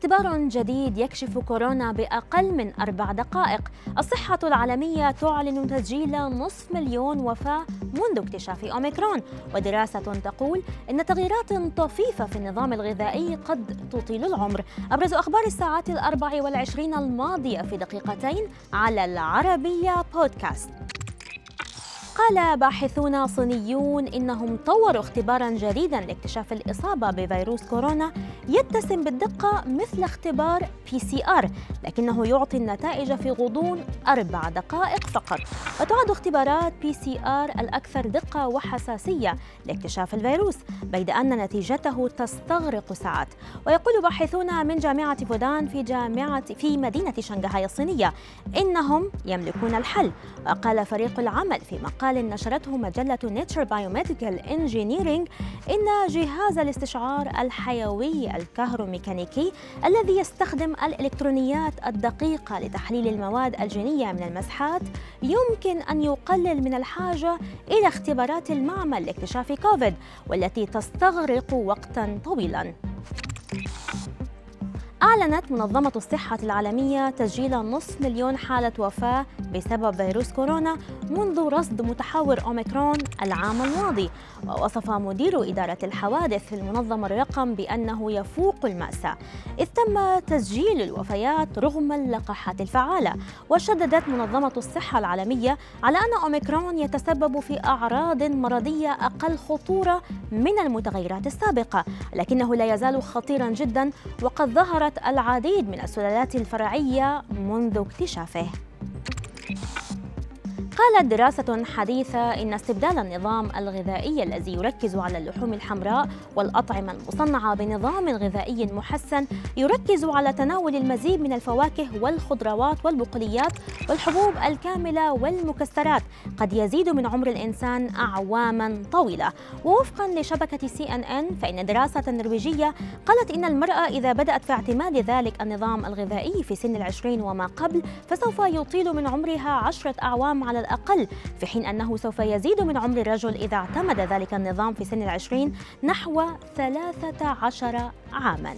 اختبار جديد يكشف كورونا بأقل من أربع دقائق. الصحة العالمية تعلن تسجيل نصف مليون وفاة منذ اكتشاف أوميكرون. ودراسة تقول أن تغييرات طفيفة في النظام الغذائي قد تطيل العمر. أبرز أخبار الساعات الأربع والعشرين الماضية في دقيقتين على العربية بودكاست. قال باحثون صينيون إنهم طوروا اختبارا جديدا لاكتشاف الإصابة بفيروس كورونا يتسم بالدقة مثل اختبار PCR لكنه يعطي النتائج في غضون أربع دقائق فقط. وتعد اختبارات PCR الأكثر دقة وحساسية لاكتشاف الفيروس بيد أن نتيجته تستغرق ساعات. ويقول باحثون من جامعة فودان في جامعة في مدينة شنغهاي الصينية إنهم يملكون الحل وقال فريق العمل في مقال مقال نشرته مجلة Nature Biomedical Engineering إن جهاز الاستشعار الحيوي الكهروميكانيكي الذي يستخدم الإلكترونيات الدقيقة لتحليل المواد الجينية من المسحات يمكن أن يقلل من الحاجة إلى اختبارات المعمل لاكتشاف كوفيد والتي تستغرق وقتا طويلا. أعلنت منظمة الصحة العالمية تسجيل نصف مليون حالة وفاة بسبب فيروس كورونا منذ رصد متحور أوميكرون العام الماضي. ووصف مدير إدارة الحوادث في المنظمة الرقم بأنه يفوق المأساة إذ تم تسجيل الوفيات رغم اللقاحات الفعالة. وشددت منظمة الصحة العالمية على أن أوميكرون يتسبب في أعراض مرضية أقل خطورة من المتغيرات السابقة لكنه لا يزال خطيرا جدا وقد ظهرت العديد من السلالات الفرعية منذ اكتشافه. قالت دراسة حديثة إن استبدال النظام الغذائي الذي يركز على اللحوم الحمراء والأطعمة المصنعة بنظام غذائي محسن يركز على تناول المزيد من الفواكه والخضروات والبقوليات والحبوب الكاملة والمكسرات. قد يزيد من عمر الإنسان أعواما طويلة. ووفقا لشبكة سي أن أن فإن دراسة نرويجية قالت إن المرأة إذا بدأت في اعتماد ذلك النظام الغذائي في سن العشرين وما قبل فسوف يطيل من عمرها عشرة أعوام على الأقل في حين أنه سوف يزيد من عمر الرجل إذا اعتمد ذلك النظام في سن العشرين نحو 13 عاما.